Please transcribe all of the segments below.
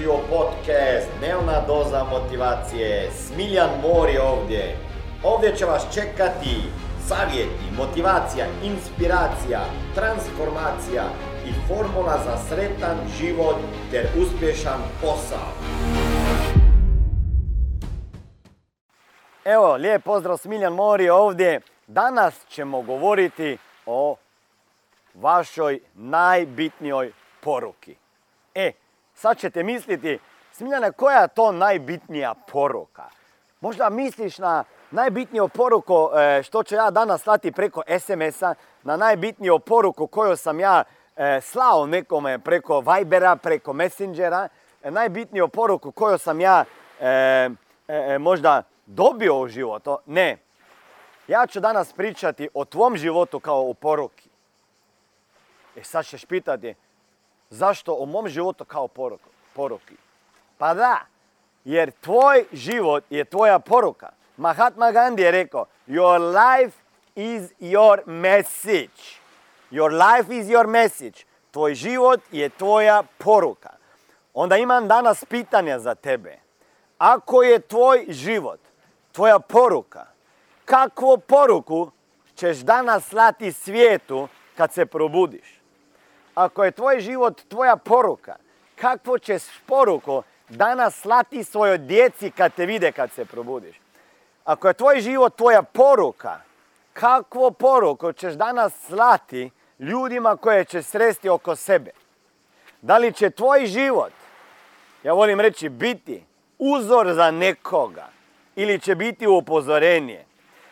dobrodošli u podcast Dnevna doza motivacije. Smiljan Mor je ovdje. Ovdje će vas čekati savjeti, motivacija, inspiracija, transformacija i formula za sretan život ter uspješan posao. Evo, lijep pozdrav Smiljan Mori ovdje. Danas ćemo govoriti o vašoj najbitnijoj poruki. E, sad ćete misliti, Smiljane, koja je to najbitnija poruka? Možda misliš na najbitniju poruku e, što ću ja danas slati preko SMS-a, na najbitniju poruku koju sam ja e, slao nekome preko Vibera, preko Messengera, e, najbitniju poruku koju sam ja možda dobio u životu. Ne. Ja ću danas pričati o tvom životu kao o poruki. E sad ćeš pitati, zašto o mom životu kao poruki? Pa da, jer tvoj život je tvoja poruka. Mahatma Gandhi je rekao, your life is your message. Your life is your message. Tvoj život je tvoja poruka. Onda imam danas pitanja za tebe. Ako je tvoj život tvoja poruka, kakvu poruku ćeš danas slati svijetu kad se probudiš? Ako je tvoj život tvoja poruka, kakvu ćeš poruku danas slati svojoj djeci kad te vide kad se probudiš? Ako je tvoj život tvoja poruka, kakvu poruku ćeš danas slati ljudima koje će sresti oko sebe? Da li će tvoj život, ja volim reći, biti uzor za nekoga ili će biti upozorenje?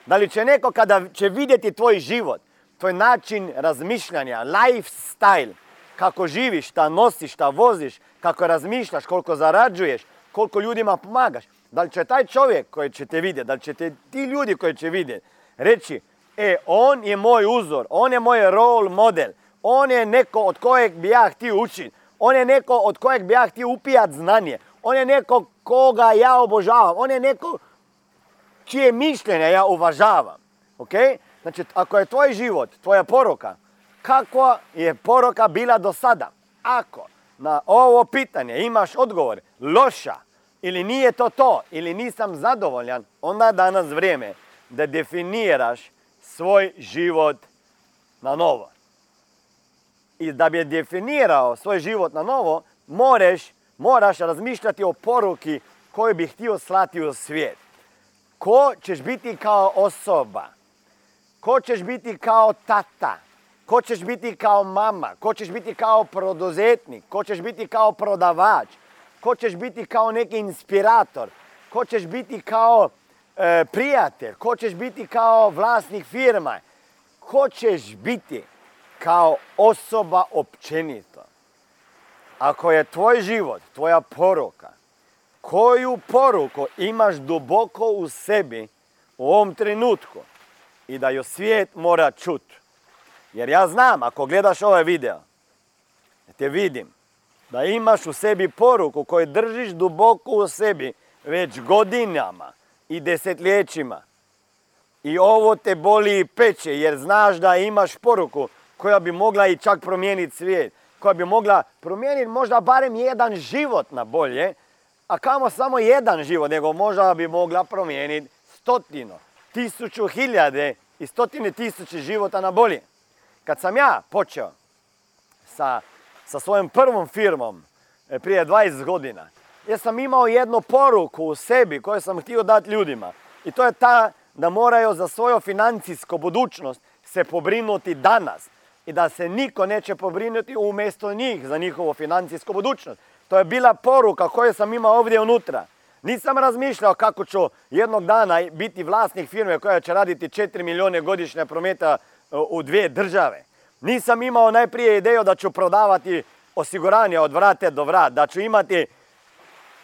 Da li će neko kada će vidjeti tvoj život, tvoj način razmišljanja, lifestyle, kako živiš, šta nosiš, šta voziš, kako razmišljaš, koliko zarađuješ, koliko ljudima pomagaš. Da li će taj čovjek koji će te vidjeti, da li će te ti ljudi koji će vidjeti reći, e, on je moj uzor, on je moj role model, on je neko od kojeg bi ja htio učiti, on je neko od kojeg bi ja htio upijat znanje, on je neko koga ja obožavam, on je neko čije mišljenje ja uvažavam. Ok? Znači, ako je tvoj život, tvoja poruka, kakva je poruka bila do sada? Ako na ovo pitanje imaš odgovor loša ili nije to to ili nisam zadovoljan, onda je danas vrijeme da definiraš svoj život na novo. I da bi definirao svoj život na novo, moraš, moraš razmišljati o poruki koju bi htio slati u svijet. Ko ćeš biti kao osoba? Ko ćeš biti kao tata? Ko ćeš biti kao mama? Ko ćeš biti kao produzetnik? Ko ćeš biti kao prodavač? Ko ćeš biti kao neki inspirator? Ko ćeš biti kao e, prijatelj? Ko ćeš biti kao vlasnik firma? Ko ćeš biti kao osoba općenito? Ako je tvoj život, tvoja poruka, koju poruku imaš duboko u sebi u ovom trenutku i da ju svijet mora čuti. Jer ja znam, ako gledaš ovaj video, te vidim da imaš u sebi poruku koju držiš duboko u sebi već godinama i desetljećima. I ovo te boli i peče jer znaš da imaš poruku koja bi mogla i čak promijeniti svijet. Koja bi mogla promijeniti možda barem jedan život na bolje. A kamo samo jedan život, nego možda bi mogla promijeniti stotinu, tisuću, hiljade i stotine tisuće života na bolje. Kad sam ja počeo sa, sa svojom prvom firmom e, prije 20 godina, ja sam imao jednu poruku u sebi koju sam htio dati ljudima. I to je ta da moraju za svoju financijsku budućnost se pobrinuti danas. I da se niko neće pobrinuti umjesto njih za njihovu financijsku budućnost. To je bila poruka koju sam imao ovdje unutra. Nisam razmišljao kako ću jednog dana biti vlasnik firme koja će raditi 4 milijune godišnje prometa u dvije države. Nisam imao najprije ideju da ću prodavati osiguranje od vrate do vrat, da ću imati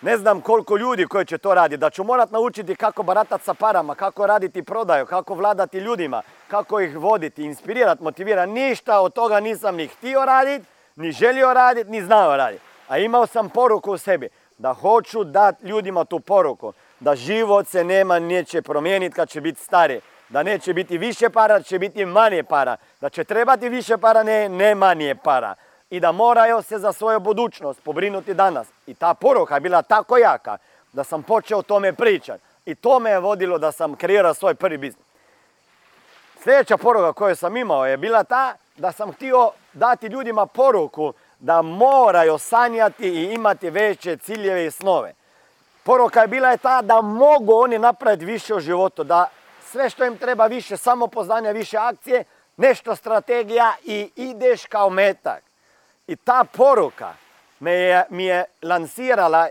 ne znam koliko ljudi koji će to raditi, da ću morat naučiti kako baratati sa parama, kako raditi prodaju, kako vladati ljudima, kako ih voditi, inspirirati, motivirati. Ništa od toga nisam ni htio raditi, ni želio raditi, ni znao raditi. A imao sam poruku u sebi da hoću dati ljudima tu poruku, da život se nema neće promijeniti kad će biti stari da neće biti više para, da će biti manje para, da će trebati više para, ne, ne manje para. i da moraju se za svoju budućnost pobrinuti danas. I ta poruka je bila tako jaka da sam počeo o tome pričati. I to me je vodilo da sam kreirao svoj prvi biznis. Sljedeća poruka koju sam imao je bila ta da sam htio dati ljudima poruku da moraju sanjati i imati veće ciljeve i snove. Poruka je bila je ta da mogu oni napraviti više u životu, da sve što im treba više samopoznanja, više akcije, nešto strategija i ideš kao metak. I ta poruka me je, mi je lansirala,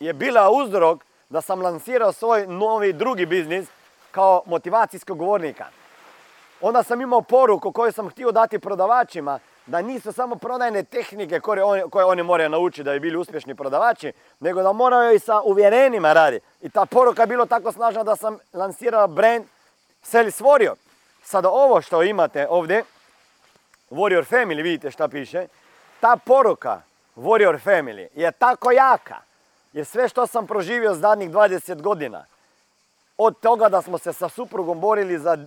je bila uzrok da sam lansirao svoj novi drugi biznis kao motivacijskog govornika. Onda sam imao poruku koju sam htio dati prodavačima, da nisu samo prodajne tehnike koje oni, moraju naučiti da bi bili uspješni prodavači, nego da moraju i sa uvjerenima raditi. I ta poruka je bilo tako snažna da sam lansirao brand Seli stvorio. Sada ovo što imate ovdje, Warrior Family, vidite šta piše, ta poruka Warrior Family je tako jaka, jer sve što sam proživio zadnjih 20 godina, od toga da smo se sa suprugom borili za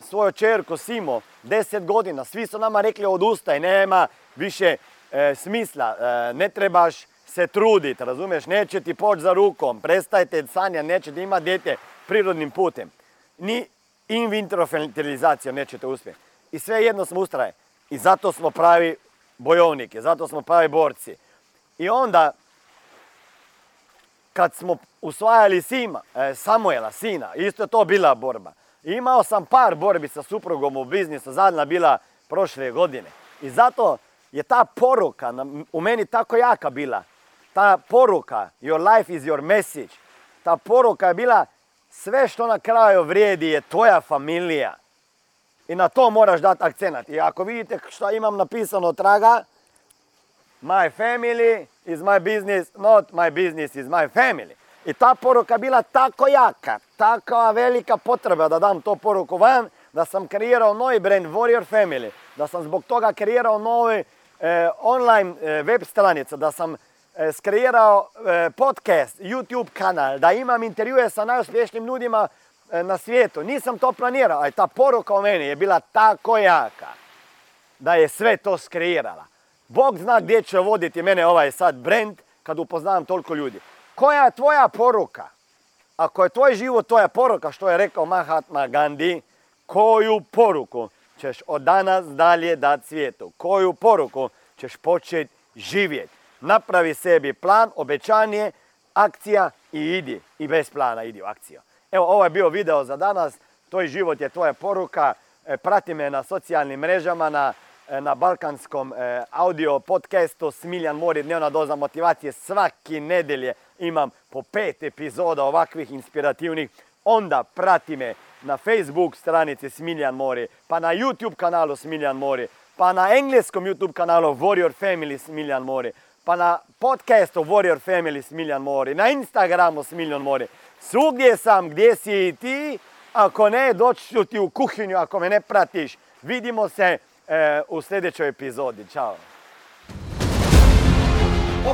svoju čerku Simo, 10 godina, svi su nama rekli odustaj, nema više e, smisla, e, ne trebaš se truditi, razumiješ, neće ti poći za rukom, prestajte sanja, nećete imati dijete prirodnim putem. Ni in vitro fertilizacijom nećete uspjeti. I sve jedno smo ustraje. I zato smo pravi bojovnike, zato smo pravi borci. I onda, kad smo usvajali Sima, e, Samuela, sina, isto je to bila borba. Imao sam par borbi sa suprugom u biznisu, zadnja bila prošle godine. I zato je ta poruka u meni tako jaka bila. Ta poruka, your life is your message. Ta poruka je bila sve što na kraju vrijedi je tvoja familija. I na to moraš dati akcenat. I ako vidite što imam napisano traga, my family is my business, not my business is my family. I ta poruka bila tako jaka, takva velika potreba da dam to poruku van, da sam kreirao novi brand Warrior Family, da sam zbog toga kreirao novi eh, online eh, web stranica, da sam eh, skreirao podcast, YouTube kanal, da imam intervjue sa najuspješnijim ljudima na svijetu. Nisam to planirao, ali ta poruka o meni je bila tako jaka da je sve to skreirala. Bog zna gdje će voditi mene ovaj sad brand kad upoznam toliko ljudi. Koja je tvoja poruka? Ako je tvoj život tvoja poruka, što je rekao Mahatma Gandhi, koju poruku ćeš od danas dalje dati svijetu? Koju poruku ćeš početi živjeti? Napravi sebi plan, obećanje, akcija i idi. I bez plana idi u akciju. Evo, ovo je bio video za danas. Tvoj život je tvoja poruka. E, prati me na socijalnim mrežama, na E, na balkanskom e, audio podcastu Smiljan Mori dnevna doza motivacije. Svaki nedelje imam po pet epizoda ovakvih inspirativnih. Onda prati me na Facebook stranici Smiljan Mori, pa na YouTube kanalu Smiljan Mori, pa na engleskom YouTube kanalu Warrior Family Smiljan Mori, pa na podcastu Warrior Family Smiljan Mori, na Instagramu Smiljan Mori. Svugdje sam gdje si i ti, ako ne doći ću ti u kuhinju ako me ne pratiš. Vidimo se E, u sljedećoj epizodi. Ćao!